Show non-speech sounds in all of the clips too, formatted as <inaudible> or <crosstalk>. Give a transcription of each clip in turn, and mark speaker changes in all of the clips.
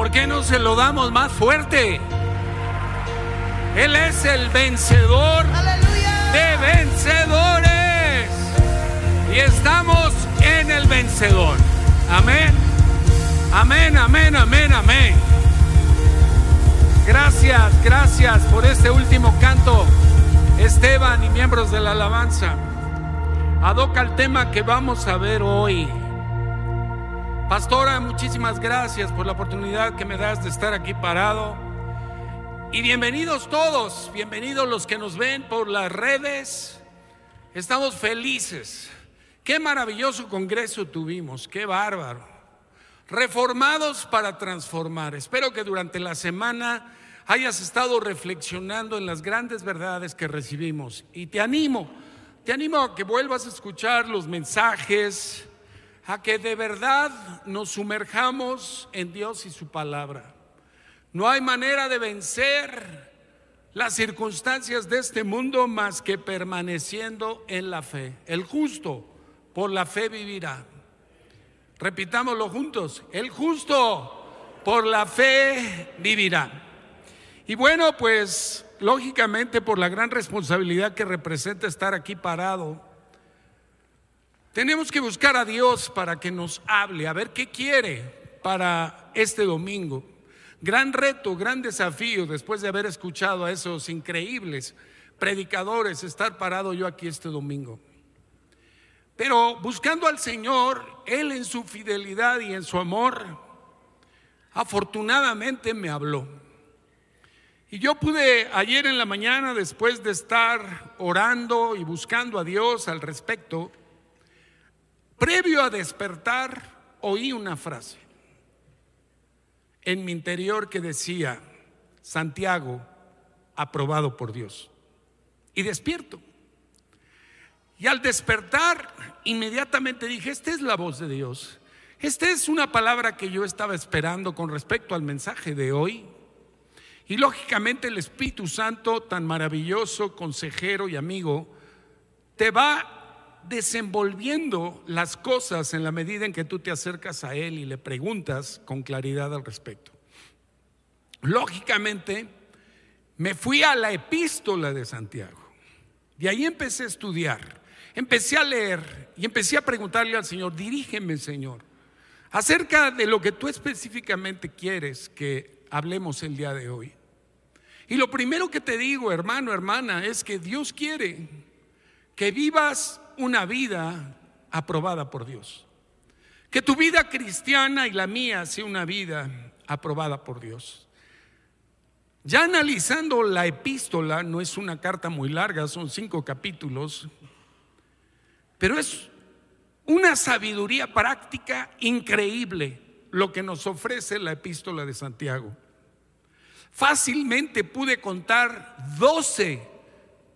Speaker 1: ¿Por qué no se lo damos más fuerte? Él es el vencedor de vencedores. Y estamos en el vencedor. Amén. Amén, amén, amén, amén. Gracias, gracias por este último canto, Esteban y miembros de la alabanza. Adoca el tema que vamos a ver hoy. Pastora, muchísimas gracias por la oportunidad que me das de estar aquí parado. Y bienvenidos todos, bienvenidos los que nos ven por las redes. Estamos felices. Qué maravilloso congreso tuvimos, qué bárbaro. Reformados para transformar. Espero que durante la semana hayas estado reflexionando en las grandes verdades que recibimos. Y te animo, te animo a que vuelvas a escuchar los mensajes, a que de verdad nos sumerjamos en Dios y su palabra. No hay manera de vencer las circunstancias de este mundo más que permaneciendo en la fe. El justo por la fe vivirá. Repitámoslo juntos, el justo por la fe vivirá. Y bueno, pues lógicamente por la gran responsabilidad que representa estar aquí parado, tenemos que buscar a Dios para que nos hable, a ver qué quiere para este domingo. Gran reto, gran desafío después de haber escuchado a esos increíbles predicadores, estar parado yo aquí este domingo. Pero buscando al Señor, Él en su fidelidad y en su amor, afortunadamente me habló. Y yo pude ayer en la mañana, después de estar orando y buscando a Dios al respecto, previo a despertar, oí una frase en mi interior que decía, Santiago, aprobado por Dios. Y despierto. Y al despertar, inmediatamente dije, esta es la voz de Dios. Esta es una palabra que yo estaba esperando con respecto al mensaje de hoy. Y lógicamente el Espíritu Santo, tan maravilloso, consejero y amigo, te va desenvolviendo las cosas en la medida en que tú te acercas a Él y le preguntas con claridad al respecto. Lógicamente, me fui a la epístola de Santiago. De ahí empecé a estudiar empecé a leer y empecé a preguntarle al Señor, dirígeme Señor, acerca de lo que tú específicamente quieres que hablemos el día de hoy. Y lo primero que te digo, hermano, hermana, es que Dios quiere que vivas una vida aprobada por Dios. Que tu vida cristiana y la mía sea una vida aprobada por Dios. Ya analizando la epístola, no es una carta muy larga, son cinco capítulos, pero es una sabiduría práctica increíble lo que nos ofrece la epístola de Santiago. Fácilmente pude contar 12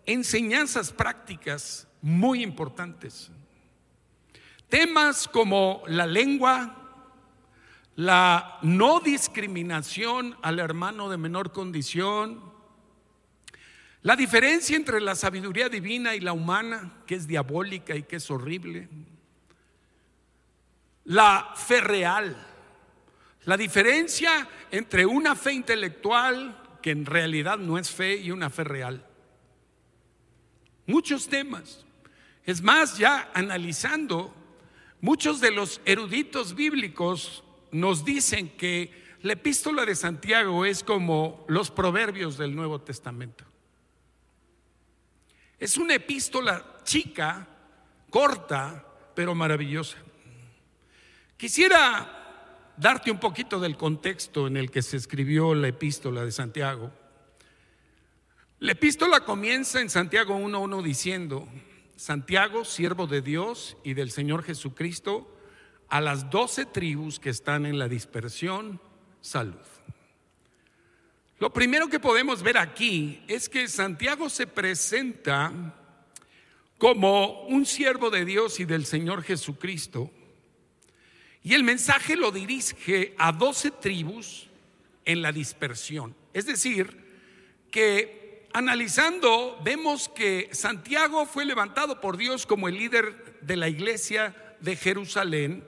Speaker 1: enseñanzas prácticas muy importantes. Temas como la lengua, la no discriminación al hermano de menor condición, la diferencia entre la sabiduría divina y la humana, que es diabólica y que es horrible. La fe real. La diferencia entre una fe intelectual, que en realidad no es fe, y una fe real. Muchos temas. Es más, ya analizando, muchos de los eruditos bíblicos nos dicen que la epístola de Santiago es como los proverbios del Nuevo Testamento. Es una epístola chica, corta, pero maravillosa. Quisiera darte un poquito del contexto en el que se escribió la epístola de Santiago. La epístola comienza en Santiago 1.1 diciendo, Santiago, siervo de Dios y del Señor Jesucristo, a las doce tribus que están en la dispersión, salud. Lo primero que podemos ver aquí es que Santiago se presenta como un siervo de Dios y del Señor Jesucristo. Y el mensaje lo dirige a doce tribus en la dispersión. Es decir, que analizando vemos que Santiago fue levantado por Dios como el líder de la iglesia de Jerusalén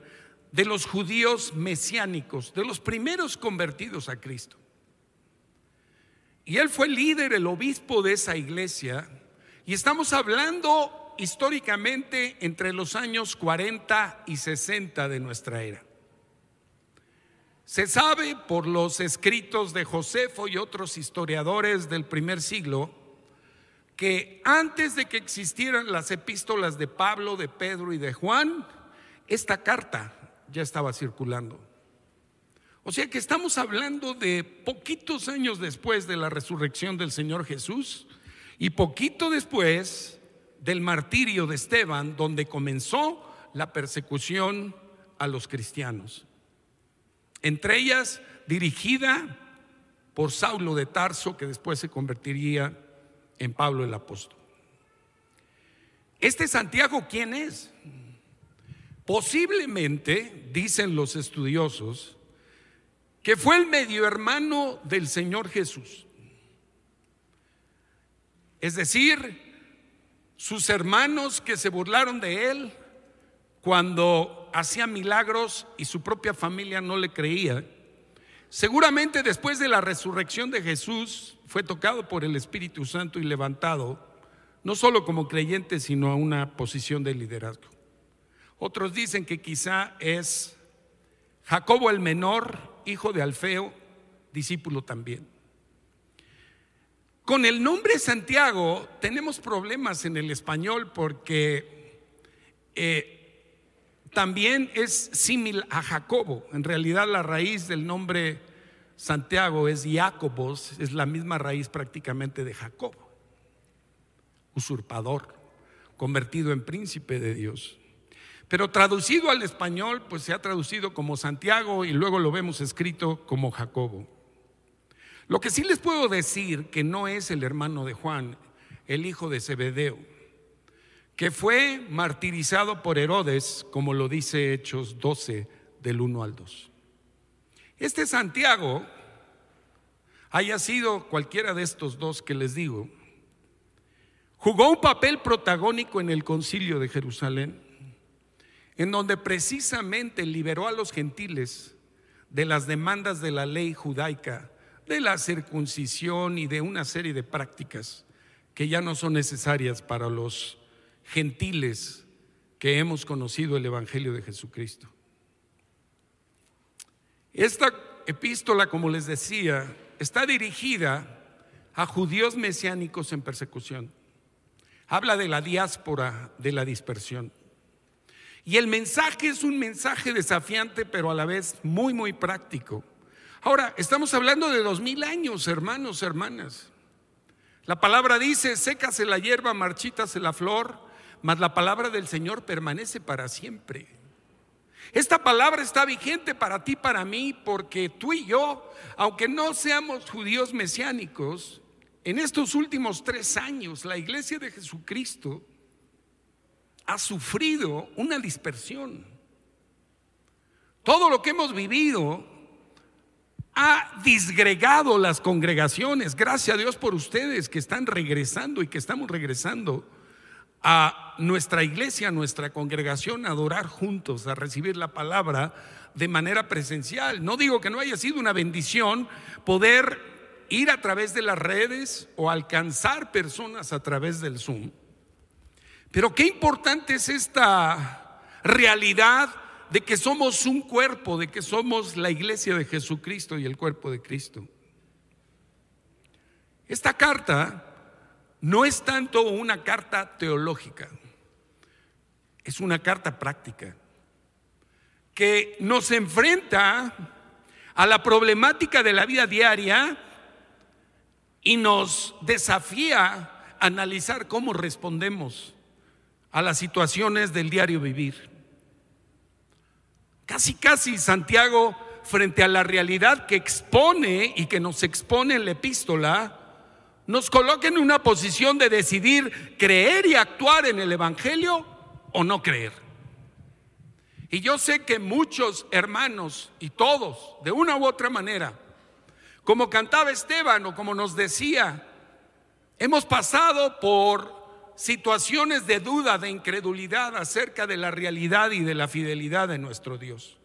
Speaker 1: de los judíos mesiánicos, de los primeros convertidos a Cristo. Y él fue líder, el obispo de esa iglesia, y estamos hablando históricamente entre los años 40 y 60 de nuestra era. Se sabe por los escritos de Josefo y otros historiadores del primer siglo que antes de que existieran las epístolas de Pablo, de Pedro y de Juan, esta carta ya estaba circulando. O sea que estamos hablando de poquitos años después de la resurrección del Señor Jesús y poquito después del martirio de Esteban, donde comenzó la persecución a los cristianos. Entre ellas dirigida por Saulo de Tarso, que después se convertiría en Pablo el apóstol. ¿Este Santiago quién es? Posiblemente, dicen los estudiosos, que fue el medio hermano del Señor Jesús. Es decir, sus hermanos que se burlaron de él cuando hacía milagros y su propia familia no le creía. Seguramente después de la resurrección de Jesús fue tocado por el Espíritu Santo y levantado, no solo como creyente, sino a una posición de liderazgo. Otros dicen que quizá es Jacobo el menor, hijo de Alfeo, discípulo también. Con el nombre Santiago tenemos problemas en el español porque eh, también es similar a Jacobo. En realidad la raíz del nombre Santiago es Jacobos, es la misma raíz prácticamente de Jacobo, usurpador, convertido en príncipe de Dios. Pero traducido al español, pues se ha traducido como Santiago y luego lo vemos escrito como Jacobo. Lo que sí les puedo decir que no es el hermano de Juan, el hijo de Zebedeo, que fue martirizado por Herodes, como lo dice Hechos 12 del 1 al 2. Este Santiago haya sido cualquiera de estos dos que les digo, jugó un papel protagónico en el concilio de Jerusalén en donde precisamente liberó a los gentiles de las demandas de la ley judaica, de la circuncisión y de una serie de prácticas que ya no son necesarias para los gentiles que hemos conocido el Evangelio de Jesucristo. Esta epístola, como les decía, está dirigida a judíos mesiánicos en persecución. Habla de la diáspora, de la dispersión. Y el mensaje es un mensaje desafiante, pero a la vez muy, muy práctico. Ahora, estamos hablando de dos mil años, hermanos, hermanas. La palabra dice, sécase la hierba, marchítase la flor, mas la palabra del Señor permanece para siempre. Esta palabra está vigente para ti, para mí, porque tú y yo, aunque no seamos judíos mesiánicos, en estos últimos tres años la iglesia de Jesucristo ha sufrido una dispersión. Todo lo que hemos vivido ha disgregado las congregaciones. Gracias a Dios por ustedes que están regresando y que estamos regresando a nuestra iglesia, a nuestra congregación, a adorar juntos, a recibir la palabra de manera presencial. No digo que no haya sido una bendición poder ir a través de las redes o alcanzar personas a través del Zoom. Pero qué importante es esta realidad de que somos un cuerpo, de que somos la iglesia de Jesucristo y el cuerpo de Cristo. Esta carta no es tanto una carta teológica, es una carta práctica que nos enfrenta a la problemática de la vida diaria y nos desafía a analizar cómo respondemos a las situaciones del diario vivir. Casi, casi Santiago, frente a la realidad que expone y que nos expone en la epístola, nos coloca en una posición de decidir creer y actuar en el Evangelio o no creer. Y yo sé que muchos hermanos y todos, de una u otra manera, como cantaba Esteban o como nos decía, hemos pasado por situaciones de duda, de incredulidad acerca de la realidad y de la fidelidad de nuestro Dios.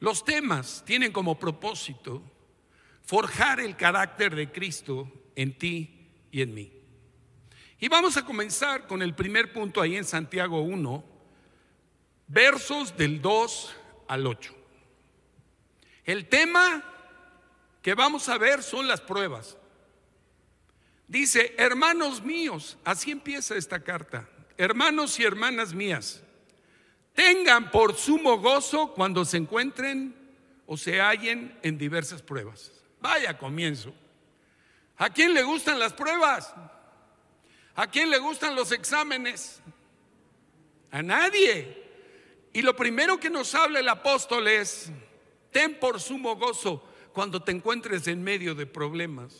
Speaker 1: Los temas tienen como propósito forjar el carácter de Cristo en ti y en mí. Y vamos a comenzar con el primer punto ahí en Santiago 1, versos del 2 al 8. El tema que vamos a ver son las pruebas. Dice, hermanos míos, así empieza esta carta, hermanos y hermanas mías, tengan por sumo gozo cuando se encuentren o se hallen en diversas pruebas. Vaya comienzo. ¿A quién le gustan las pruebas? ¿A quién le gustan los exámenes? A nadie. Y lo primero que nos habla el apóstol es, ten por sumo gozo cuando te encuentres en medio de problemas.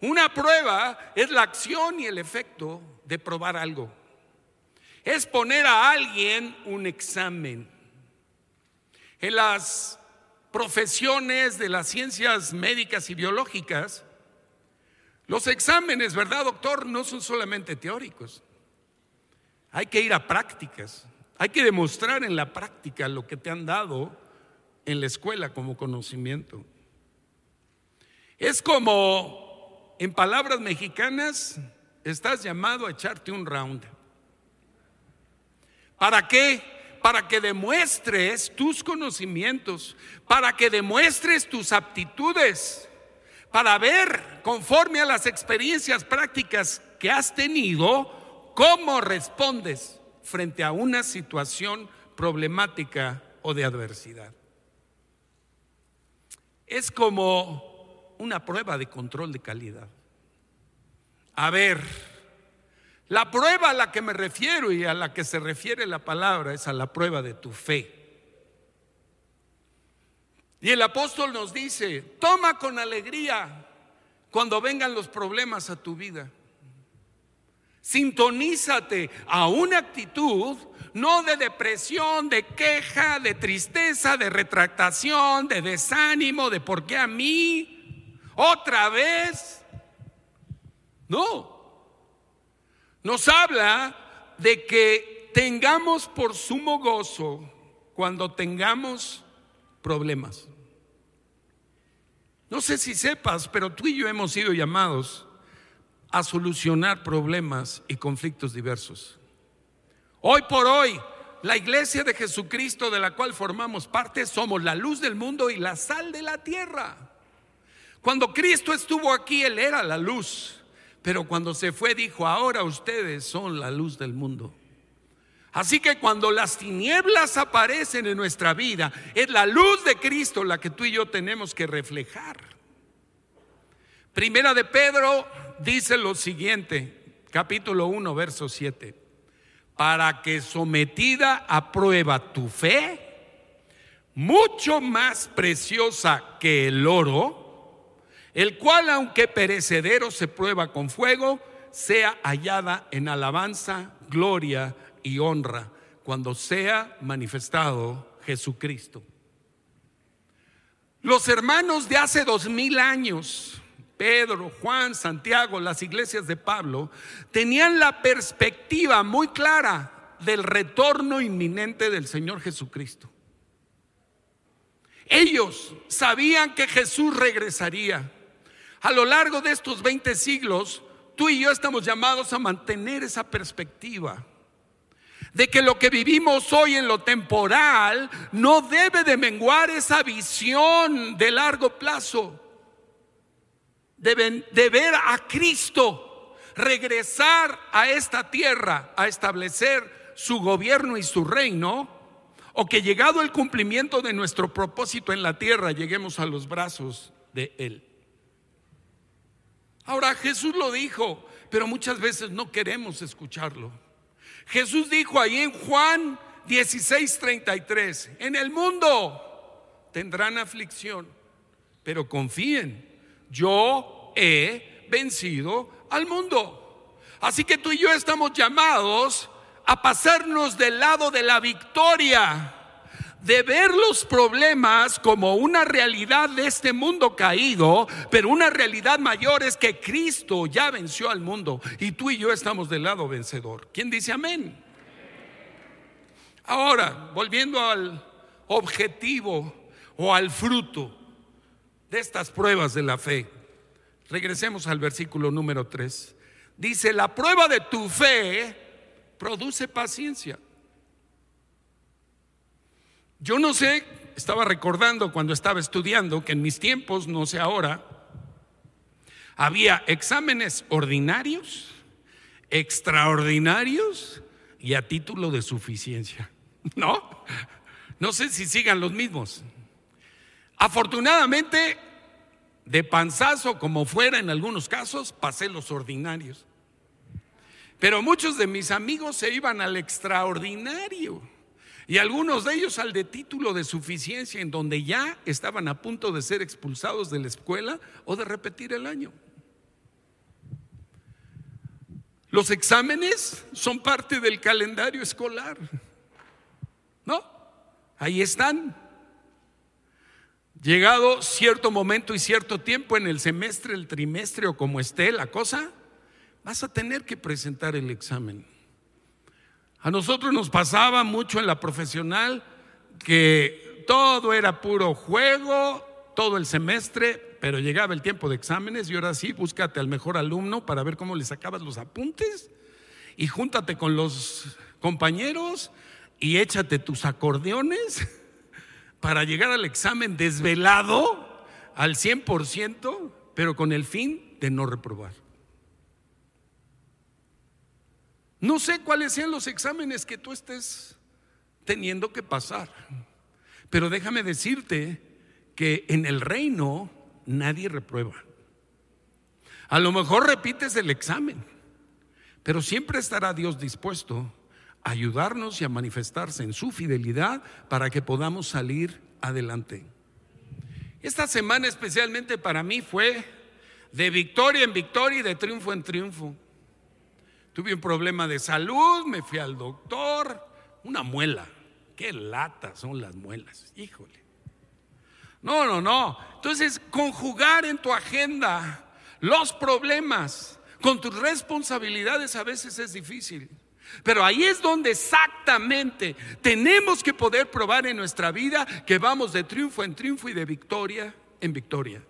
Speaker 1: Una prueba es la acción y el efecto de probar algo. Es poner a alguien un examen. En las profesiones de las ciencias médicas y biológicas, los exámenes, ¿verdad, doctor? No son solamente teóricos. Hay que ir a prácticas. Hay que demostrar en la práctica lo que te han dado en la escuela como conocimiento. Es como en palabras mexicanas, estás llamado a echarte un round. ¿Para qué? Para que demuestres tus conocimientos, para que demuestres tus aptitudes, para ver, conforme a las experiencias prácticas que has tenido, cómo respondes frente a una situación problemática o de adversidad. Es como una prueba de control de calidad. A ver, la prueba a la que me refiero y a la que se refiere la palabra es a la prueba de tu fe. Y el apóstol nos dice, toma con alegría cuando vengan los problemas a tu vida. Sintonízate a una actitud no de depresión, de queja, de tristeza, de retractación, de desánimo, de por qué a mí, otra vez. No. Nos habla de que tengamos por sumo gozo cuando tengamos problemas. No sé si sepas, pero tú y yo hemos sido llamados a solucionar problemas y conflictos diversos. Hoy por hoy, la iglesia de Jesucristo de la cual formamos parte somos la luz del mundo y la sal de la tierra. Cuando Cristo estuvo aquí, Él era la luz. Pero cuando se fue, dijo, ahora ustedes son la luz del mundo. Así que cuando las tinieblas aparecen en nuestra vida, es la luz de Cristo la que tú y yo tenemos que reflejar. Primera de Pedro dice lo siguiente, capítulo 1, verso 7. Para que sometida a prueba tu fe, mucho más preciosa que el oro, el cual aunque perecedero se prueba con fuego, sea hallada en alabanza, gloria y honra cuando sea manifestado Jesucristo. Los hermanos de hace dos mil años, Pedro, Juan, Santiago, las iglesias de Pablo, tenían la perspectiva muy clara del retorno inminente del Señor Jesucristo. Ellos sabían que Jesús regresaría a lo largo de estos 20 siglos, tú y yo estamos llamados a mantener esa perspectiva de que lo que vivimos hoy en lo temporal no debe de menguar esa visión de largo plazo. Deben de ver a Cristo regresar a esta tierra a establecer su gobierno y su reino, o que llegado el cumplimiento de nuestro propósito en la tierra lleguemos a los brazos de Él. Ahora Jesús lo dijo, pero muchas veces no queremos escucharlo. Jesús dijo ahí en Juan 16:33, en el mundo tendrán aflicción, pero confíen, yo he vencido al mundo. Así que tú y yo estamos llamados a pasarnos del lado de la victoria de ver los problemas como una realidad de este mundo caído, pero una realidad mayor es que Cristo ya venció al mundo y tú y yo estamos del lado vencedor. ¿Quién dice amén? Ahora, volviendo al objetivo o al fruto de estas pruebas de la fe. Regresemos al versículo número 3. Dice, la prueba de tu fe produce paciencia. Yo no sé, estaba recordando cuando estaba estudiando que en mis tiempos, no sé ahora, había exámenes ordinarios, extraordinarios y a título de suficiencia. <laughs> ¿No? No sé si sigan los mismos. Afortunadamente, de panzazo como fuera en algunos casos, pasé los ordinarios. Pero muchos de mis amigos se iban al extraordinario y algunos de ellos al de título de suficiencia, en donde ya estaban a punto de ser expulsados de la escuela o de repetir el año. Los exámenes son parte del calendario escolar. ¿No? Ahí están. Llegado cierto momento y cierto tiempo en el semestre, el trimestre o como esté la cosa, vas a tener que presentar el examen. A nosotros nos pasaba mucho en la profesional que todo era puro juego, todo el semestre, pero llegaba el tiempo de exámenes y ahora sí, búscate al mejor alumno para ver cómo le sacabas los apuntes y júntate con los compañeros y échate tus acordeones <laughs> para llegar al examen desvelado al 100%, pero con el fin de no reprobar. No sé cuáles sean los exámenes que tú estés teniendo que pasar, pero déjame decirte que en el reino nadie reprueba. A lo mejor repites el examen, pero siempre estará Dios dispuesto a ayudarnos y a manifestarse en su fidelidad para que podamos salir adelante. Esta semana especialmente para mí fue de victoria en victoria y de triunfo en triunfo. Tuve un problema de salud, me fui al doctor, una muela. Qué lata son las muelas, híjole. No, no, no. Entonces, conjugar en tu agenda los problemas con tus responsabilidades a veces es difícil. Pero ahí es donde exactamente tenemos que poder probar en nuestra vida que vamos de triunfo en triunfo y de victoria en victoria.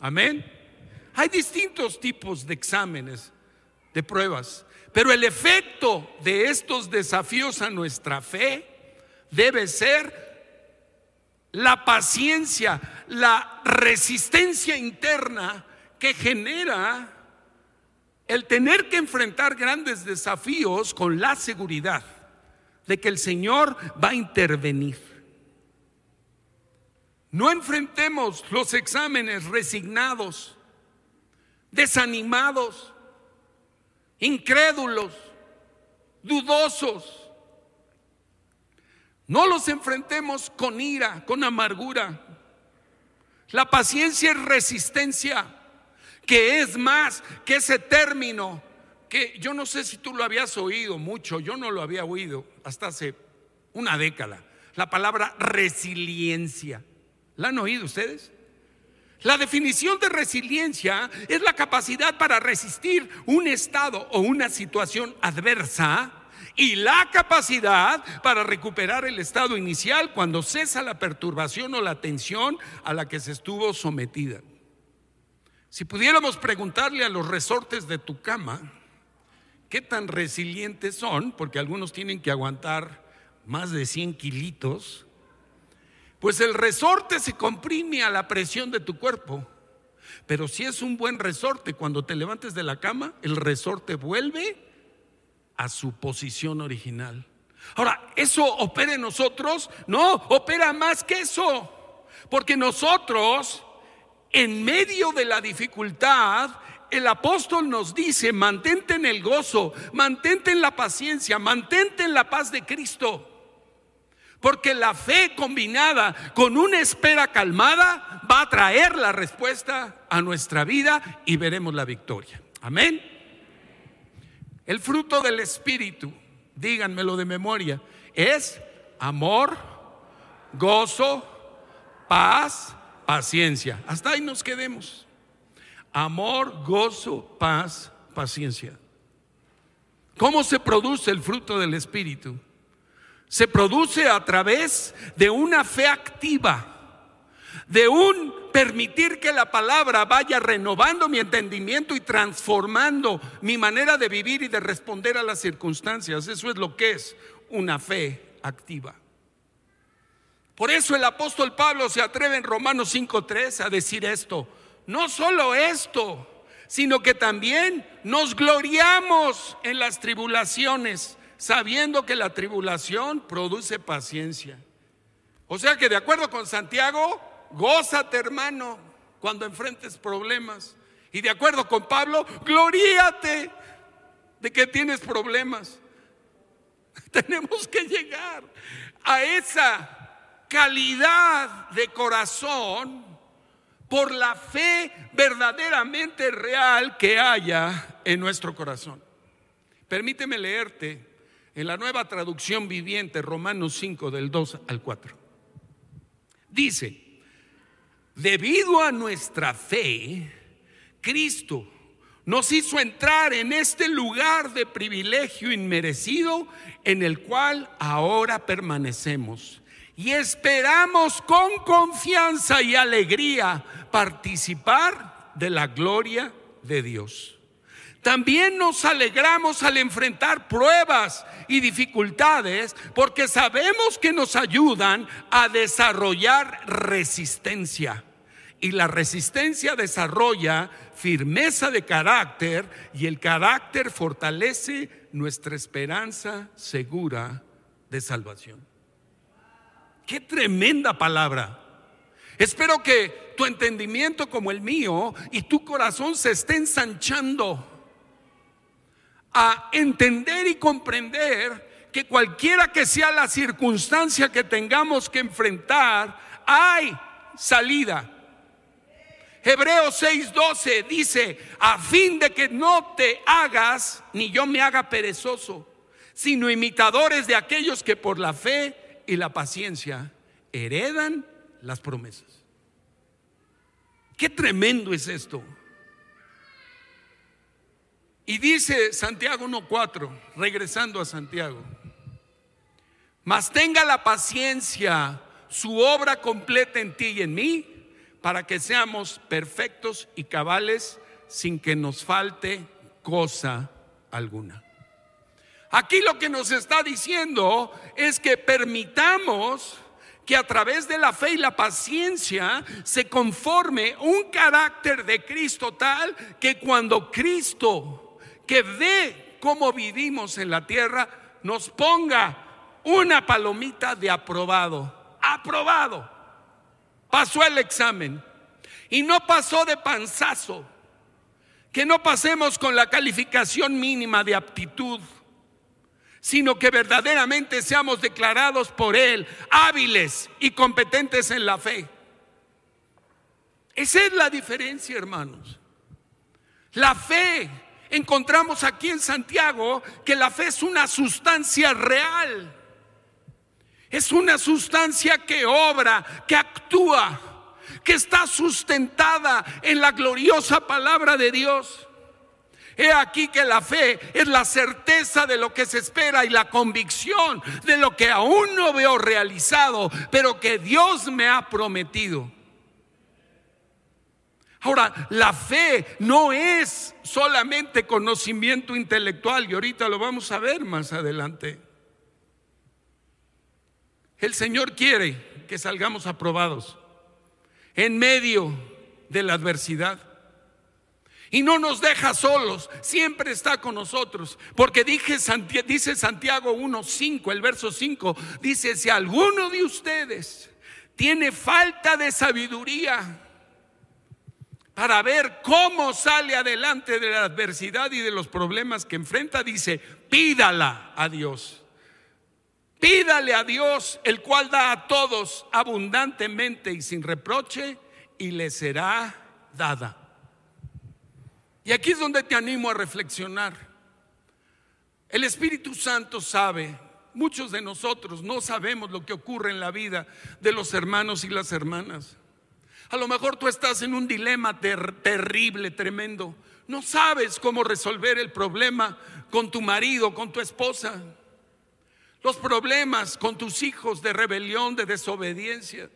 Speaker 1: Amén. Hay distintos tipos de exámenes, de pruebas, pero el efecto de estos desafíos a nuestra fe debe ser la paciencia, la resistencia interna que genera el tener que enfrentar grandes desafíos con la seguridad de que el Señor va a intervenir. No enfrentemos los exámenes resignados, desanimados, incrédulos, dudosos. No los enfrentemos con ira, con amargura. La paciencia es resistencia, que es más que ese término que yo no sé si tú lo habías oído mucho, yo no lo había oído hasta hace una década. La palabra resiliencia. ¿La han oído ustedes? La definición de resiliencia es la capacidad para resistir un estado o una situación adversa y la capacidad para recuperar el estado inicial cuando cesa la perturbación o la tensión a la que se estuvo sometida. Si pudiéramos preguntarle a los resortes de tu cama qué tan resilientes son, porque algunos tienen que aguantar más de 100 kilitos, pues el resorte se comprime a la presión de tu cuerpo. Pero si es un buen resorte, cuando te levantes de la cama, el resorte vuelve a su posición original. Ahora, ¿eso opera en nosotros? No, opera más que eso. Porque nosotros, en medio de la dificultad, el apóstol nos dice, mantente en el gozo, mantente en la paciencia, mantente en la paz de Cristo. Porque la fe combinada con una espera calmada va a traer la respuesta a nuestra vida y veremos la victoria. Amén. El fruto del Espíritu, díganmelo de memoria, es amor, gozo, paz, paciencia. Hasta ahí nos quedemos. Amor, gozo, paz, paciencia. ¿Cómo se produce el fruto del Espíritu? Se produce a través de una fe activa de un permitir que la palabra vaya renovando mi entendimiento y transformando mi manera de vivir y de responder a las circunstancias. Eso es lo que es una fe activa. Por eso el apóstol Pablo se atreve en Romanos 5.3 a decir esto. No solo esto, sino que también nos gloriamos en las tribulaciones, sabiendo que la tribulación produce paciencia. O sea que de acuerdo con Santiago, gózate hermano cuando enfrentes problemas. Y de acuerdo con Pablo, gloríate de que tienes problemas. <laughs> Tenemos que llegar a esa calidad de corazón por la fe verdaderamente real que haya en nuestro corazón. Permíteme leerte en la nueva traducción viviente, Romanos 5, del 2 al 4. Dice, Debido a nuestra fe, Cristo nos hizo entrar en este lugar de privilegio inmerecido en el cual ahora permanecemos. Y esperamos con confianza y alegría participar de la gloria de Dios. También nos alegramos al enfrentar pruebas y dificultades porque sabemos que nos ayudan a desarrollar resistencia y la resistencia desarrolla firmeza de carácter y el carácter fortalece nuestra esperanza segura de salvación. Qué tremenda palabra. Espero que tu entendimiento como el mío y tu corazón se estén ensanchando a entender y comprender que cualquiera que sea la circunstancia que tengamos que enfrentar, hay salida Hebreos 6:12 dice, a fin de que no te hagas, ni yo me haga perezoso, sino imitadores de aquellos que por la fe y la paciencia heredan las promesas. Qué tremendo es esto. Y dice Santiago 1.4, regresando a Santiago, mas tenga la paciencia su obra completa en ti y en mí para que seamos perfectos y cabales sin que nos falte cosa alguna. Aquí lo que nos está diciendo es que permitamos que a través de la fe y la paciencia se conforme un carácter de Cristo tal que cuando Cristo, que ve cómo vivimos en la tierra, nos ponga una palomita de aprobado, aprobado pasó el examen y no pasó de panzazo. Que no pasemos con la calificación mínima de aptitud, sino que verdaderamente seamos declarados por Él hábiles y competentes en la fe. Esa es la diferencia, hermanos. La fe, encontramos aquí en Santiago que la fe es una sustancia real. Es una sustancia que obra, que actúa, que está sustentada en la gloriosa palabra de Dios. He aquí que la fe es la certeza de lo que se espera y la convicción de lo que aún no veo realizado, pero que Dios me ha prometido. Ahora, la fe no es solamente conocimiento intelectual y ahorita lo vamos a ver más adelante. El Señor quiere que salgamos aprobados en medio de la adversidad. Y no nos deja solos, siempre está con nosotros. Porque dice Santiago 1.5, el verso 5, dice, si alguno de ustedes tiene falta de sabiduría para ver cómo sale adelante de la adversidad y de los problemas que enfrenta, dice, pídala a Dios. Pídale a Dios, el cual da a todos abundantemente y sin reproche, y le será dada. Y aquí es donde te animo a reflexionar. El Espíritu Santo sabe, muchos de nosotros no sabemos lo que ocurre en la vida de los hermanos y las hermanas. A lo mejor tú estás en un dilema terrible, tremendo. No sabes cómo resolver el problema con tu marido, con tu esposa. los problemas con tus hijos de rebelión, de desobediencia.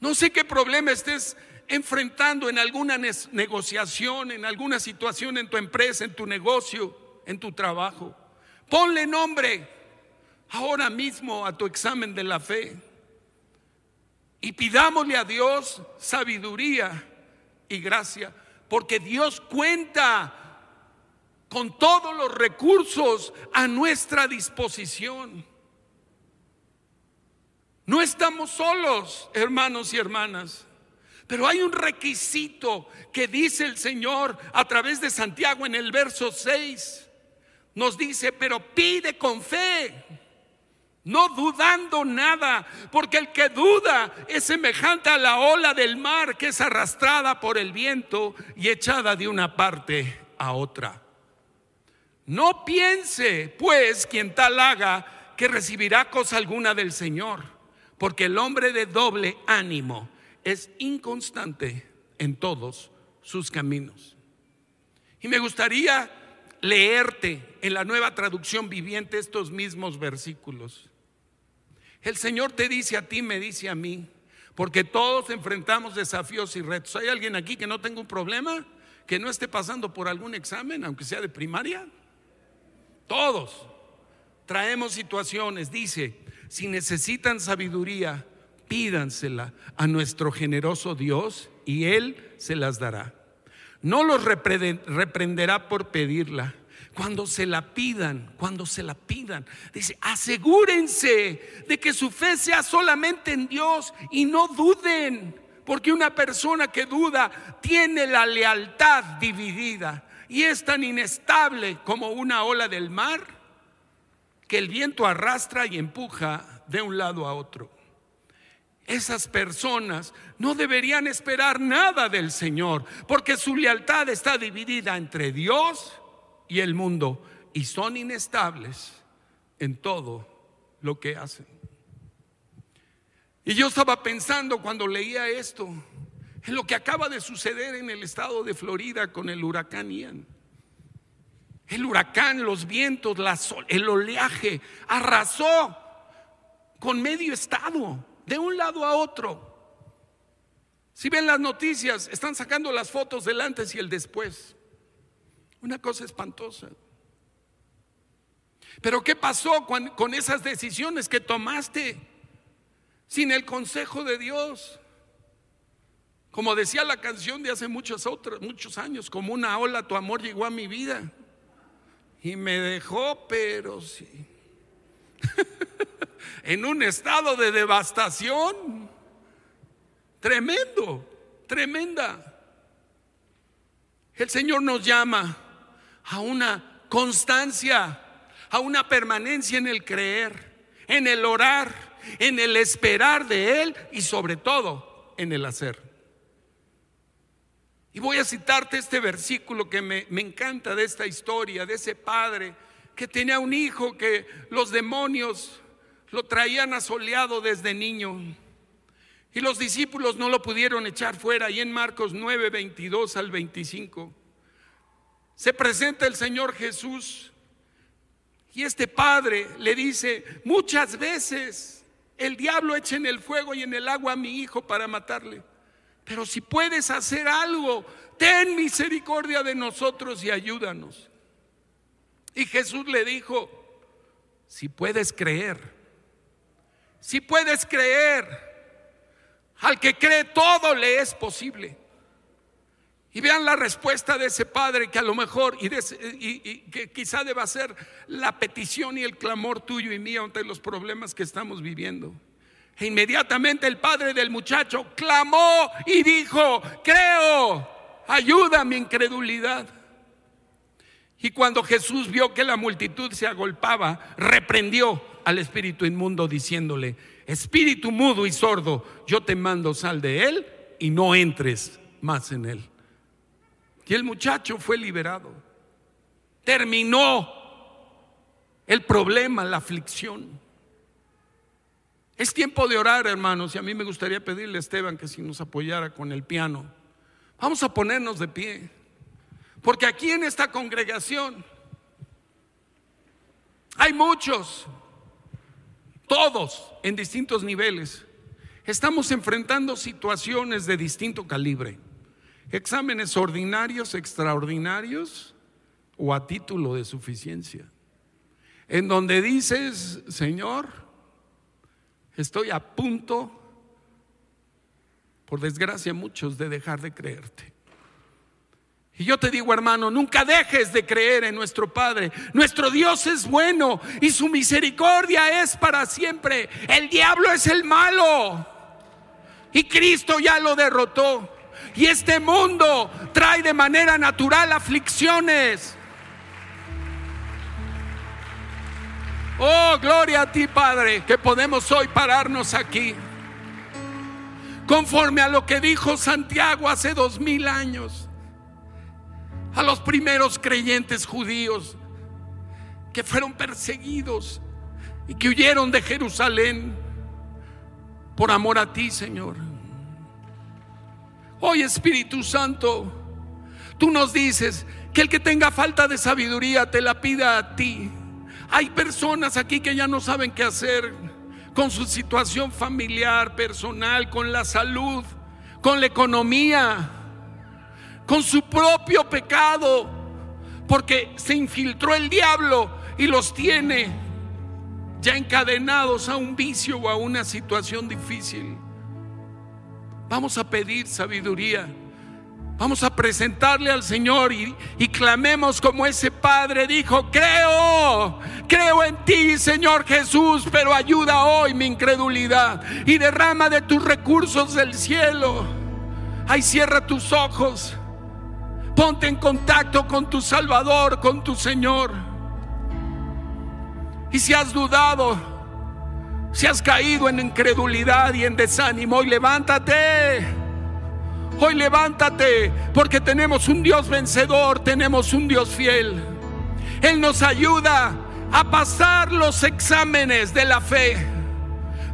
Speaker 1: No sé qué problema estés enfrentando en alguna negociación, en alguna situación en tu empresa, en tu negocio, en tu trabajo. Ponle nombre ahora mismo a tu examen de la fe y pidámosle a Dios sabiduría y gracia, porque Dios cuenta con todos los recursos a nuestra disposición. No estamos solos, hermanos y hermanas. Pero hay un requisito que dice el Señor a través de Santiago en el verso 6. Nos dice, pero pide con fe, no dudando nada, porque el que duda es semejante a la ola del mar que es arrastrada por el viento y echada de una parte a otra. No piense, pues, quien tal haga, que recibirá cosa alguna del Señor porque el hombre de doble ánimo es inconstante en todos sus caminos. Y me gustaría leerte en la nueva traducción viviente estos mismos versículos. El Señor te dice a ti, me dice a mí, porque todos enfrentamos desafíos y retos. ¿Hay alguien aquí que no tenga un problema? ¿Que no esté pasando por algún examen, aunque sea de primaria? Todos traemos situaciones, dice, si necesitan sabiduría, pídansela a nuestro generoso Dios y Él se las dará. No los reprenderá por pedirla. Cuando se la pidan, cuando se la pidan, dice, asegúrense de que su fe sea solamente en Dios y no duden, porque una persona que duda tiene la lealtad dividida y es tan inestable como una ola del mar que el viento arrastra y empuja de un lado a otro. Esas personas no deberían esperar nada del Señor, porque su lealtad está dividida entre Dios y el mundo, y son inestables en todo lo que hacen. Y yo estaba pensando cuando leía esto, en lo que acaba de suceder en el estado de Florida con el huracán Ian. El huracán, los vientos, el oleaje arrasó con medio estado, de un lado a otro. Si ven las noticias, están sacando las fotos del antes y el después. Una cosa espantosa. Pero ¿qué pasó con, esas decisiones que tomaste sin el consejo de Dios? Como decía la canción de hace muchos años, como una ola tu amor llegó a mi vida. Y me dejó, pero sí, <laughs> en un estado de devastación tremendo, tremenda. El Señor nos llama a una constancia, a una permanencia en el creer, en el orar, en el esperar de Él y sobre todo en el hacer. Y voy a citarte este versículo que me, encanta de esta historia, de ese padre que tenía un hijo que los demonios lo traían asoleado desde niño. Y los discípulos no lo pudieron echar fuera. Y en Marcos 9, 22 al 25 se presenta el Señor Jesús. Y este padre le dice, muchas veces el diablo echa en el fuego y en el agua a mi hijo para matarle. Pero si puedes hacer algo, ten misericordia de nosotros y ayúdanos. Y Jesús le dijo, si puedes creer, si puedes creer, al que cree todo le es posible. Y vean la respuesta de ese padre que a lo mejor, y, que quizá deba ser la petición y el clamor tuyo y mío ante los problemas que estamos viviendo. E inmediatamente el padre del muchacho clamó y dijo, creo, ayuda a mi incredulidad. Y cuando Jesús vio que la multitud se agolpaba, reprendió al espíritu inmundo diciéndole, espíritu mudo y sordo, yo te mando sal de él y no entres más en él. Y el muchacho fue liberado. Terminó el problema, la aflicción. Es tiempo de orar, hermanos, y a mí me gustaría pedirle a Esteban que si nos apoyara con el piano. Vamos a ponernos de pie, porque aquí en esta congregación Hay muchos, todos en distintos niveles. Estamos enfrentando situaciones de distinto calibre. Exámenes ordinarios, extraordinarios o a título de suficiencia. En donde dices, Señor, estoy a punto, por desgracia muchos, de dejar de creerte. Y yo te digo, hermano, nunca dejes de creer en nuestro Padre. Nuestro Dios es bueno y su misericordia es para siempre. El diablo es el malo. Y Cristo ya lo derrotó. Y este mundo trae de manera natural aflicciones. Oh, gloria a ti, Padre, que podemos hoy pararnos aquí. Conforme a lo que dijo Santiago hace dos mil años a los primeros creyentes judíos que fueron perseguidos y que huyeron de Jerusalén por amor a ti, Señor. Hoy, Espíritu Santo, tú nos dices que el que tenga falta de sabiduría te la pida a ti. Hay personas aquí que ya no saben qué hacer con su situación familiar, personal, con la salud, con la economía con su propio pecado, porque se infiltró el diablo y los tiene ya encadenados a un vicio o a una situación difícil. Vamos a pedir sabiduría. Vamos a presentarle al Señor y, y, clamemos como ese Padre dijo, creo, creo en ti, Señor Jesús, pero ayuda hoy mi incredulidad y derrama de tus recursos del cielo. Ay, cierra tus ojos. Ponte en contacto con tu Salvador, con tu Señor. Y si has dudado, si has caído en incredulidad y en desánimo, hoy levántate. Hoy levántate porque tenemos un Dios vencedor, tenemos un Dios fiel. Él nos ayuda a pasar los exámenes de la fe,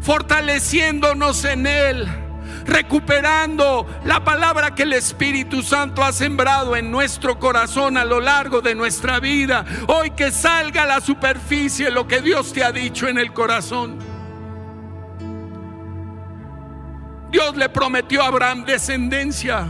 Speaker 1: fortaleciéndonos en Él recuperando la palabra que el Espíritu Santo ha sembrado en nuestro corazón a lo largo de nuestra vida. Hoy que salga a la superficie lo que Dios te ha dicho en el corazón. Dios le prometió a Abraham descendencia.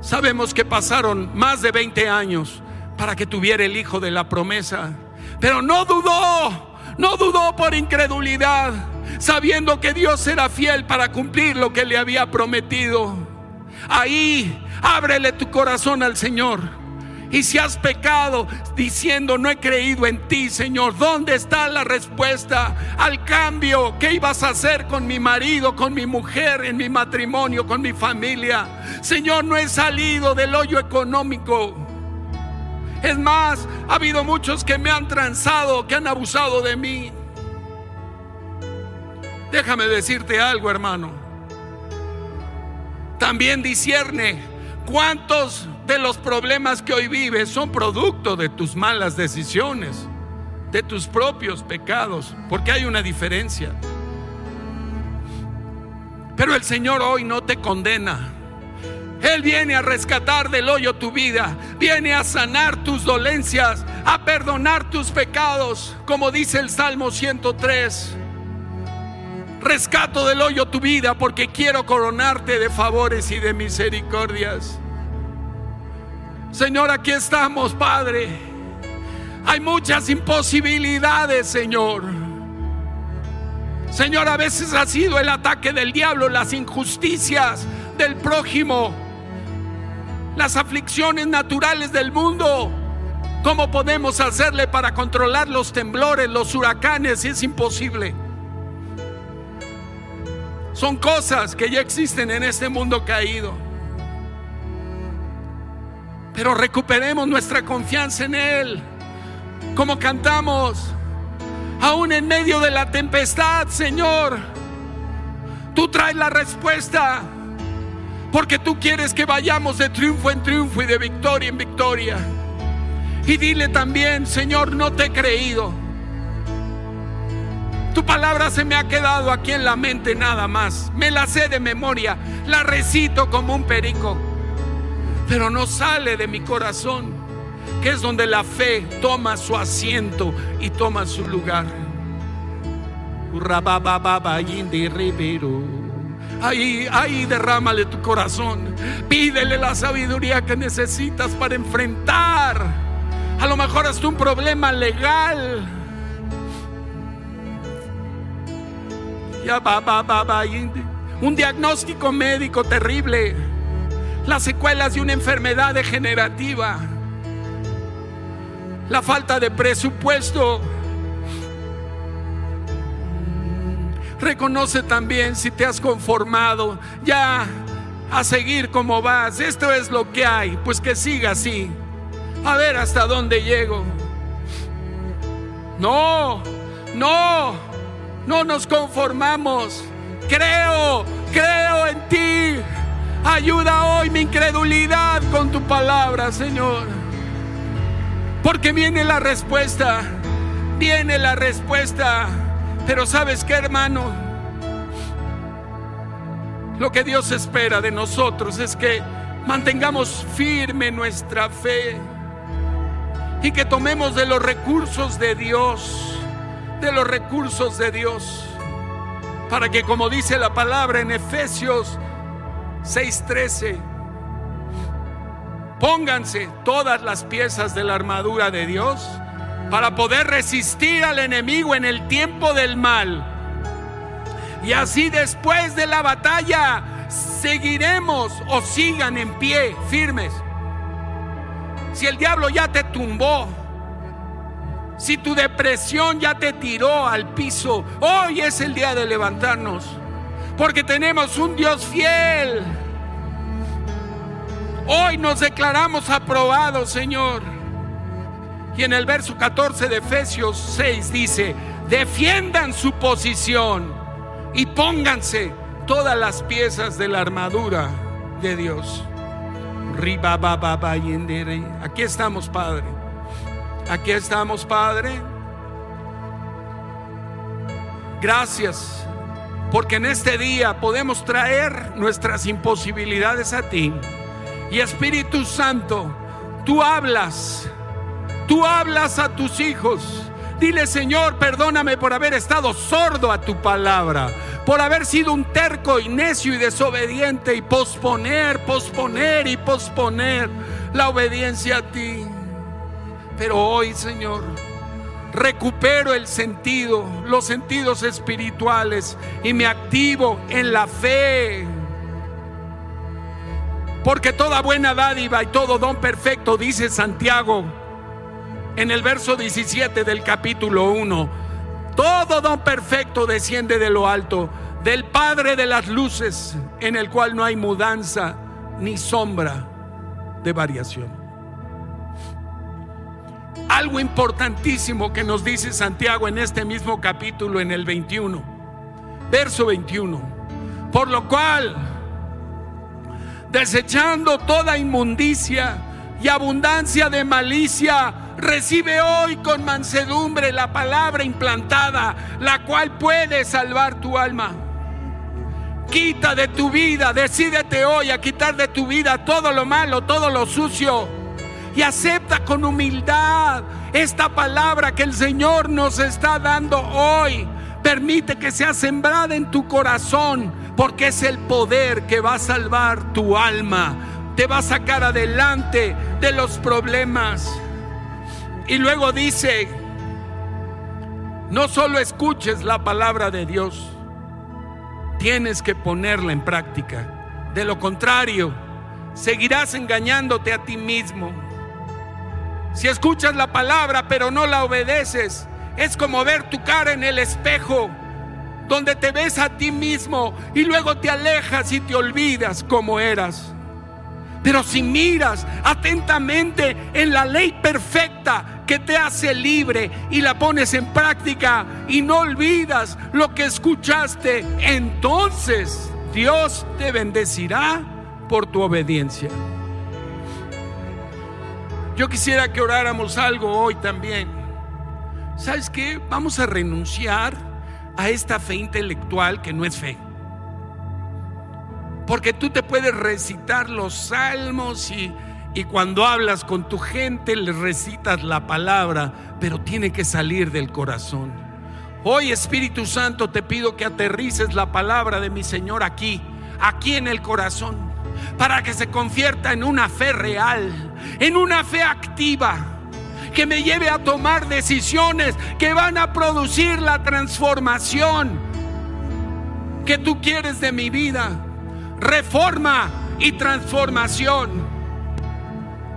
Speaker 1: Sabemos que pasaron más de 20 años para que tuviera el hijo de la promesa. Pero no dudó, no dudó por incredulidad sabiendo que Dios era fiel para cumplir lo que le había prometido. Ahí, ábrele tu corazón al Señor. Y si has pecado diciendo no he creído en ti, Señor, ¿dónde está la respuesta al cambio que ibas a hacer con mi marido, con mi mujer, en mi matrimonio, con mi familia? Señor, no he salido del hoyo económico. Es más, ha habido muchos que me han transado, que han abusado de mí. Déjame decirte algo, hermano. También discierne cuántos de los problemas que hoy vives son producto de tus malas decisiones, de tus propios pecados, porque hay una diferencia. Pero el Señor hoy no te condena. Él viene a rescatar del hoyo tu vida, viene a sanar tus dolencias, a perdonar tus pecados, como dice el Salmo 103 rescato del hoyo tu vida porque quiero coronarte de favores y de misericordias. Señor, aquí estamos, Padre. Hay muchas imposibilidades, Señor. Señor, a veces ha sido el ataque del diablo, las injusticias del prójimo, las aflicciones naturales del mundo. ¿Cómo podemos hacerle para controlar los temblores, los huracanes? Es imposible. Son cosas que ya existen en este mundo caído. Pero recuperemos nuestra confianza en Él. Como cantamos, aún en medio de la tempestad, Señor, tú traes la respuesta. Porque tú quieres que vayamos de triunfo en triunfo y de victoria en victoria. Y dile también, Señor, no te he creído tu palabra se me ha quedado aquí en la mente nada más. Me la sé de memoria, la recito como un perico, pero no sale de mi corazón. que es donde la fe toma su asiento y toma su lugar. Ahí, ahí derrámale tu corazón. Pídele la sabiduría que necesitas para enfrentar. A lo mejor hasta un problema legal. Ya va, va, va, va. Un diagnóstico médico terrible. Las secuelas de una enfermedad degenerativa. La falta de presupuesto Reconoce también si te has conformado ya a seguir como vas. Esto es lo que hay, pues que siga así. A ver hasta dónde llego. No, no, no nos conformamos. Creo, creo en ti. Ayuda hoy mi incredulidad con tu palabra, Señor. Porque viene la respuesta, viene la respuesta. Pero sabes qué, hermano, lo que Dios espera de nosotros es que mantengamos firme nuestra fe y que tomemos de los recursos de Dios, de los recursos de Dios, para que como dice la palabra en Efesios 6:13, pónganse todas las piezas de la armadura de Dios para poder resistir al enemigo en el tiempo del mal. Y así después de la batalla seguiremos o sigan en pie, firmes. Si el diablo ya te tumbó, si tu depresión ya te tiró al piso, hoy es el día de levantarnos. Porque tenemos un Dios fiel. Hoy nos declaramos aprobados, Señor. Y en el verso 14 de Efesios 6 dice, defiendan su posición y pónganse todas las piezas de la armadura de Dios. Aquí estamos, Padre. Aquí estamos, Padre. Gracias, porque en este día podemos traer nuestras imposibilidades a ti. Y Espíritu Santo, tú hablas Tú hablas a tus hijos. Dile, Señor, perdóname por haber estado sordo a tu palabra, por haber sido un terco y necio y desobediente y posponer, posponer y posponer la obediencia a ti. Pero hoy, Señor, recupero el sentido, los sentidos espirituales y me activo en la fe. Porque toda buena dádiva y todo don perfecto, dice Santiago, en el verso 17 del capítulo 1. Todo don perfecto desciende de lo alto, del Padre de las luces, en el cual no hay mudanza ni sombra de variación. Algo importantísimo que nos dice Santiago en este mismo capítulo, en el 21, verso 21. Por lo cual, desechando toda inmundicia y abundancia de malicia, Recibe hoy con mansedumbre la palabra implantada, la cual puede salvar tu alma. Quita de tu vida, decídete hoy a quitar de tu vida todo lo malo, todo lo sucio. Y acepta con humildad esta palabra que el Señor nos está dando hoy. Permite que sea sembrada en tu corazón, porque es el poder que va a salvar tu alma. Te va a sacar adelante de los problemas. Y luego dice, no solo escuches la palabra de Dios, tienes que ponerla en práctica. De lo contrario, seguirás engañándote a ti mismo. Si escuchas la palabra pero no la obedeces, es como ver tu cara en el espejo, donde te ves a ti mismo y luego te alejas y te olvidas como eras. Pero si miras atentamente en la ley perfecta que te hace libre y la pones en práctica y no olvidas lo que escuchaste, entonces Dios te bendecirá por tu obediencia. Yo quisiera que oráramos algo hoy también. ¿Sabes qué? Vamos a renunciar a esta fe intelectual que no es fe. Porque tú te puedes recitar los salmos y Y cuando hablas con tu gente, les recitas la palabra, pero tiene que salir del corazón. Hoy, Espíritu Santo, te pido que aterrices la palabra de mi Señor aquí, aquí en el corazón, para que se convierta en una fe real, en una fe activa, que me lleve a tomar decisiones que van a producir la transformación que tú quieres de mi vida. Reforma y transformación.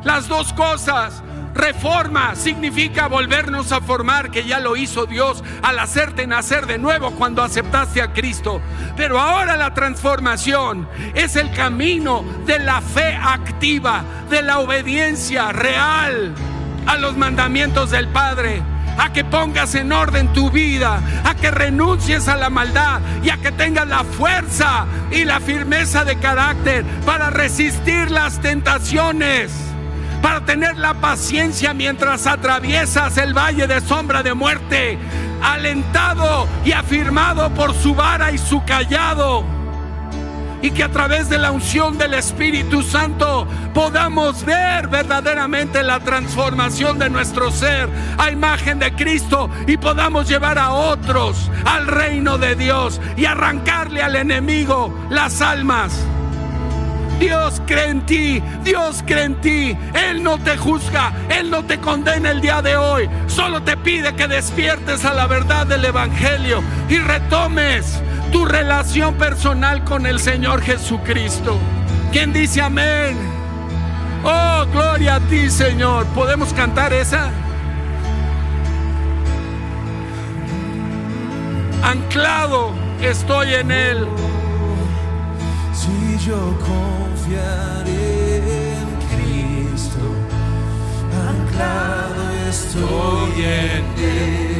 Speaker 1: Las dos cosas. Reforma significa volvernos a formar, que ya lo hizo Dios al hacerte nacer de nuevo cuando aceptaste a Cristo. Pero ahora la transformación es el camino de la fe activa, de la obediencia real a los mandamientos del Padre a que pongas en orden tu vida, a que renuncies a la maldad y a que tengas la fuerza y la firmeza de carácter para resistir las tentaciones para tener la paciencia mientras atraviesas el valle de sombra de muerte, alentado y afirmado por su vara y su callado. Y que a través de la unción del Espíritu Santo podamos ver verdaderamente la transformación de nuestro ser a imagen de Cristo y podamos llevar a otros al reino de Dios y arrancarle al enemigo las almas. Dios cree en ti, Dios cree en ti. Él no te juzga, Él no te condena el día de hoy. Solo te pide que despiertes a la verdad del Evangelio y retomes tu relación personal con el Señor Jesucristo. ¿Quién dice amén? Oh, gloria a ti, Señor. ¿Podemos cantar esa? Anclado estoy en Él.
Speaker 2: Si yo confiaré en Cristo, anclado estoy en Él,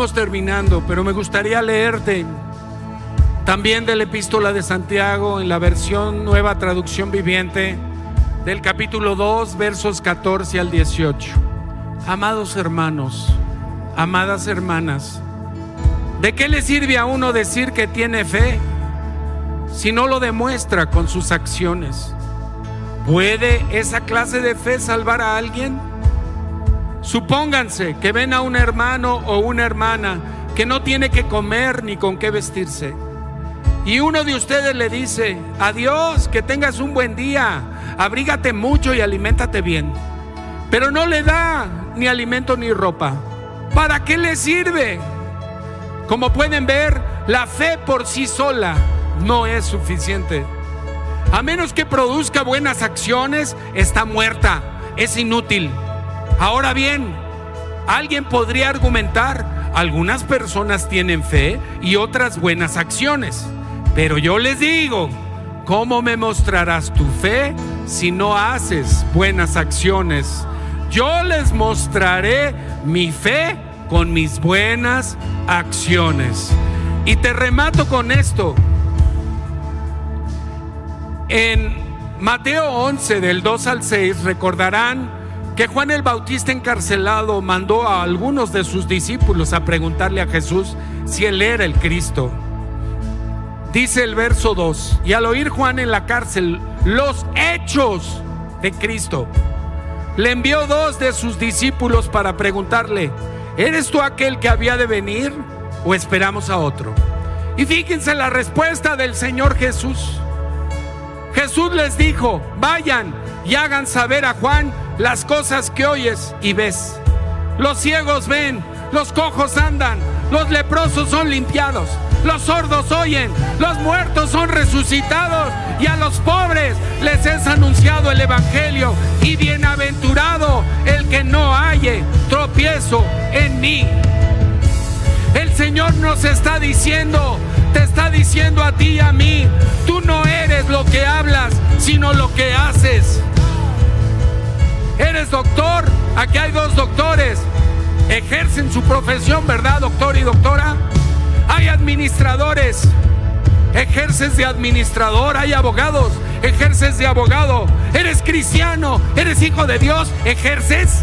Speaker 1: Terminando, pero me gustaría leerte también de la epístola de Santiago en la versión nueva traducción viviente del capítulo 2, versos 14 al 18. Amados hermanos, amadas hermanas, ¿de qué le sirve a uno decir que tiene fe si no lo demuestra con sus acciones? ¿Puede esa clase de fe salvar a alguien? Supónganse que ven a un hermano o una hermana que no tiene que comer ni con qué vestirse. Y uno de ustedes le dice, adiós, que tengas un buen día, abrígate mucho y aliméntate bien. Pero no le da ni alimento ni ropa. ¿Para qué le sirve? Como pueden ver, la fe por sí sola no es suficiente. A menos que produzca buenas acciones, está muerta, es inútil. Ahora bien, alguien podría argumentar, algunas personas tienen fe y otras buenas acciones. Pero yo les digo, ¿cómo me mostrarás tu fe si no haces buenas acciones? Yo les mostraré mi fe con mis buenas acciones. Y te remato con esto. En Mateo 11 del 2 al 6 recordarán que Juan el Bautista encarcelado mandó a algunos de sus discípulos a preguntarle a Jesús si él era el Cristo. Dice el verso 2, y al oír Juan en la cárcel los hechos de Cristo, le envió dos de sus discípulos para preguntarle, ¿eres tú aquel que había de venir o esperamos a otro? Y fíjense la respuesta del Señor Jesús. Jesús les dijo, vayan y hagan saber a Juan las cosas que oyes y ves. Los ciegos ven, los cojos andan, los leprosos son limpiados, los sordos oyen, los muertos son resucitados y a los pobres les es anunciado el Evangelio y bienaventurado el que no halle tropiezo en mí. El Señor nos está diciendo, te está diciendo a ti y a mí, tú no eres lo que hablas, sino lo que haces. Eres doctor, aquí hay dos doctores, ejercen su profesión, ¿verdad, doctor y doctora? Hay administradores, ejerces de administrador, hay abogados, ejerces de abogado. Eres cristiano, eres hijo de Dios, ejerces.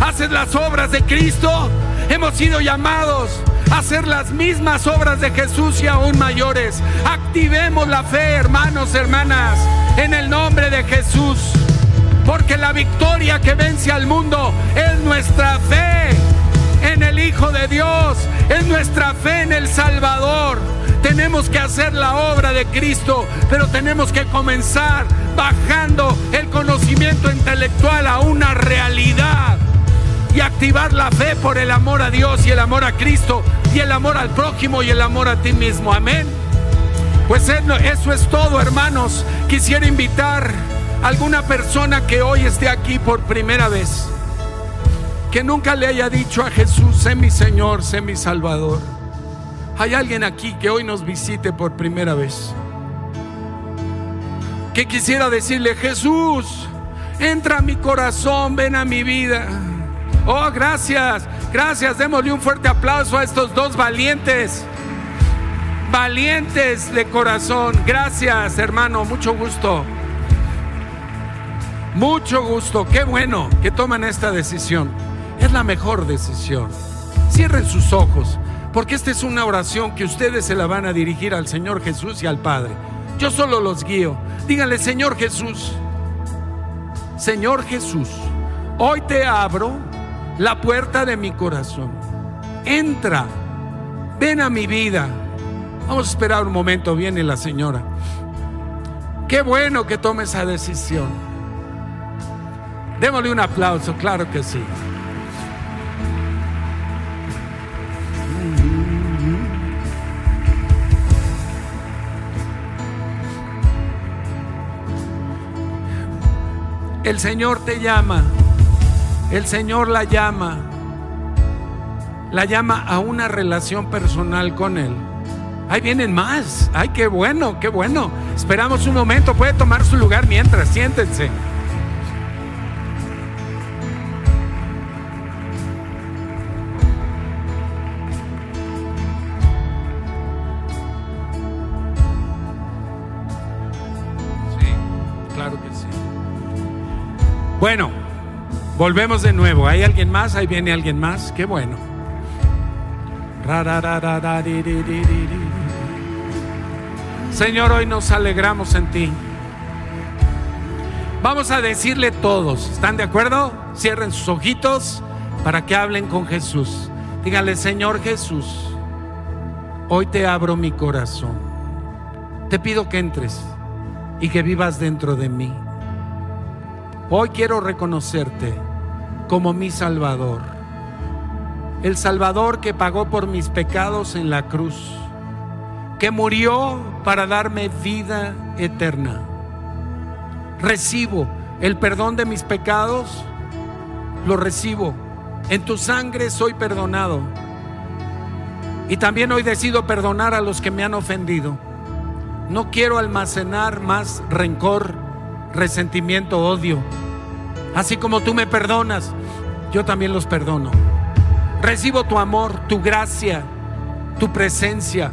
Speaker 1: Haces las obras de Cristo. Hemos sido llamados a hacer las mismas obras de Jesús y aún mayores. Activemos la fe, hermanos, hermanas, en el nombre de Jesús. Porque la victoria que vence al mundo es nuestra fe en el Hijo de Dios, es nuestra fe en el Salvador. Tenemos que hacer la obra de Cristo, pero tenemos que comenzar bajando el conocimiento intelectual a una realidad y activar la fe por el amor a Dios y el amor a Cristo y el amor al prójimo y el amor a ti mismo. Amén. Pues eso es todo, hermanos. Quisiera invitar alguna persona que hoy esté aquí por primera vez, que nunca le haya dicho a Jesús, sé mi Señor, sé mi Salvador. Hay alguien aquí que hoy nos visite por primera vez, que quisiera decirle, Jesús, entra a mi corazón, ven a mi vida. Oh, gracias, gracias. Démosle un fuerte aplauso a estos dos valientes. Valientes de corazón. Gracias, hermano. Mucho gusto. Mucho gusto. Qué bueno que toman esta decisión. Es la mejor decisión. Cierren sus ojos, porque esta es una oración que ustedes se la van a dirigir al Señor Jesús y al Padre. Yo solo los guío. Díganle, Señor Jesús, Señor Jesús, hoy te abro la puerta de mi corazón. Entra, ven a mi vida. Vamos a esperar un momento, viene la señora. Qué bueno que tome esa decisión. Démosle un aplauso, claro que sí. El Señor te llama. El Señor la llama. La llama a una relación personal con Él. Ahí vienen más. Ay, qué bueno, qué bueno. Esperamos un momento. Puede tomar su lugar mientras. Siéntense. Bueno, volvemos de nuevo. ¿Hay alguien más? Ahí viene alguien más. Qué bueno. Señor, hoy nos alegramos en ti. Vamos a decirle todos, ¿están de acuerdo? Cierren sus ojitos para que hablen con Jesús. Dígale, Señor Jesús, hoy te abro mi corazón. Te pido que entres y que vivas dentro de mí. Hoy quiero reconocerte como mi Salvador. El Salvador que pagó por mis pecados en la cruz. Que murió para darme vida eterna. Recibo el perdón de mis pecados. Lo recibo. En tu sangre soy perdonado. Y también hoy decido perdonar a los que me han ofendido. No quiero almacenar más rencor, resentimiento, odio. Así como tú me perdonas, yo también los perdono. Recibo tu amor, tu gracia, tu presencia.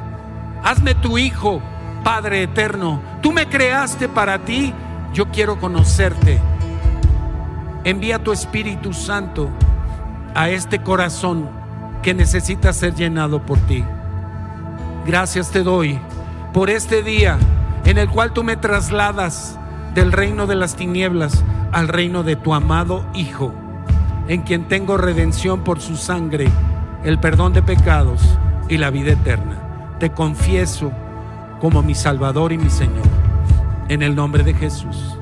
Speaker 1: Hazme tu hijo, Padre eterno. Tú me creaste para ti, yo quiero conocerte. Envía tu Espíritu Santo a este corazón que necesita ser llenado por ti. Gracias te doy por este día en el cual tú me trasladas del reino de las tinieblas al reino de tu amado Hijo, en quien tengo redención por su sangre, el perdón de pecados y la vida eterna. Te confieso como mi Salvador y mi Señor, en el nombre de Jesús.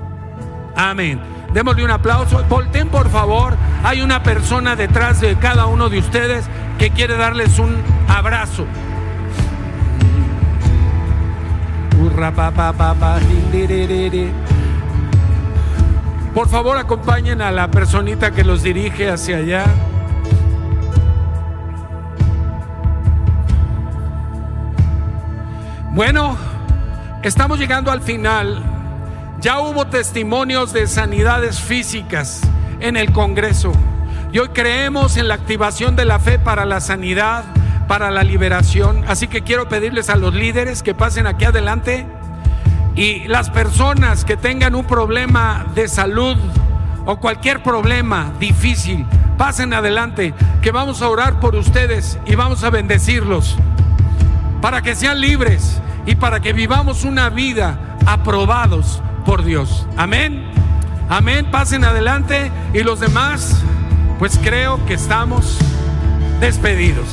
Speaker 1: Amén. Démosle un aplauso. Volten, por favor. Hay una persona detrás de cada uno de ustedes que quiere darles un abrazo. Urra, pa, pa. Por favor, acompañen a la personita que los dirige hacia allá. Bueno, estamos llegando al final. Ya hubo testimonios de sanidades físicas en el Congreso. Y hoy creemos en la activación de la fe para la sanidad, para la liberación. Así que quiero pedirles a los líderes que pasen aquí adelante y las personas que tengan un problema de salud o cualquier problema difícil, pasen adelante, que vamos a orar por ustedes y vamos a bendecirlos para que sean libres y para que vivamos una vida aprobados por Dios. Amén. Amén. Pasen adelante y los demás, pues creo que estamos despedidos.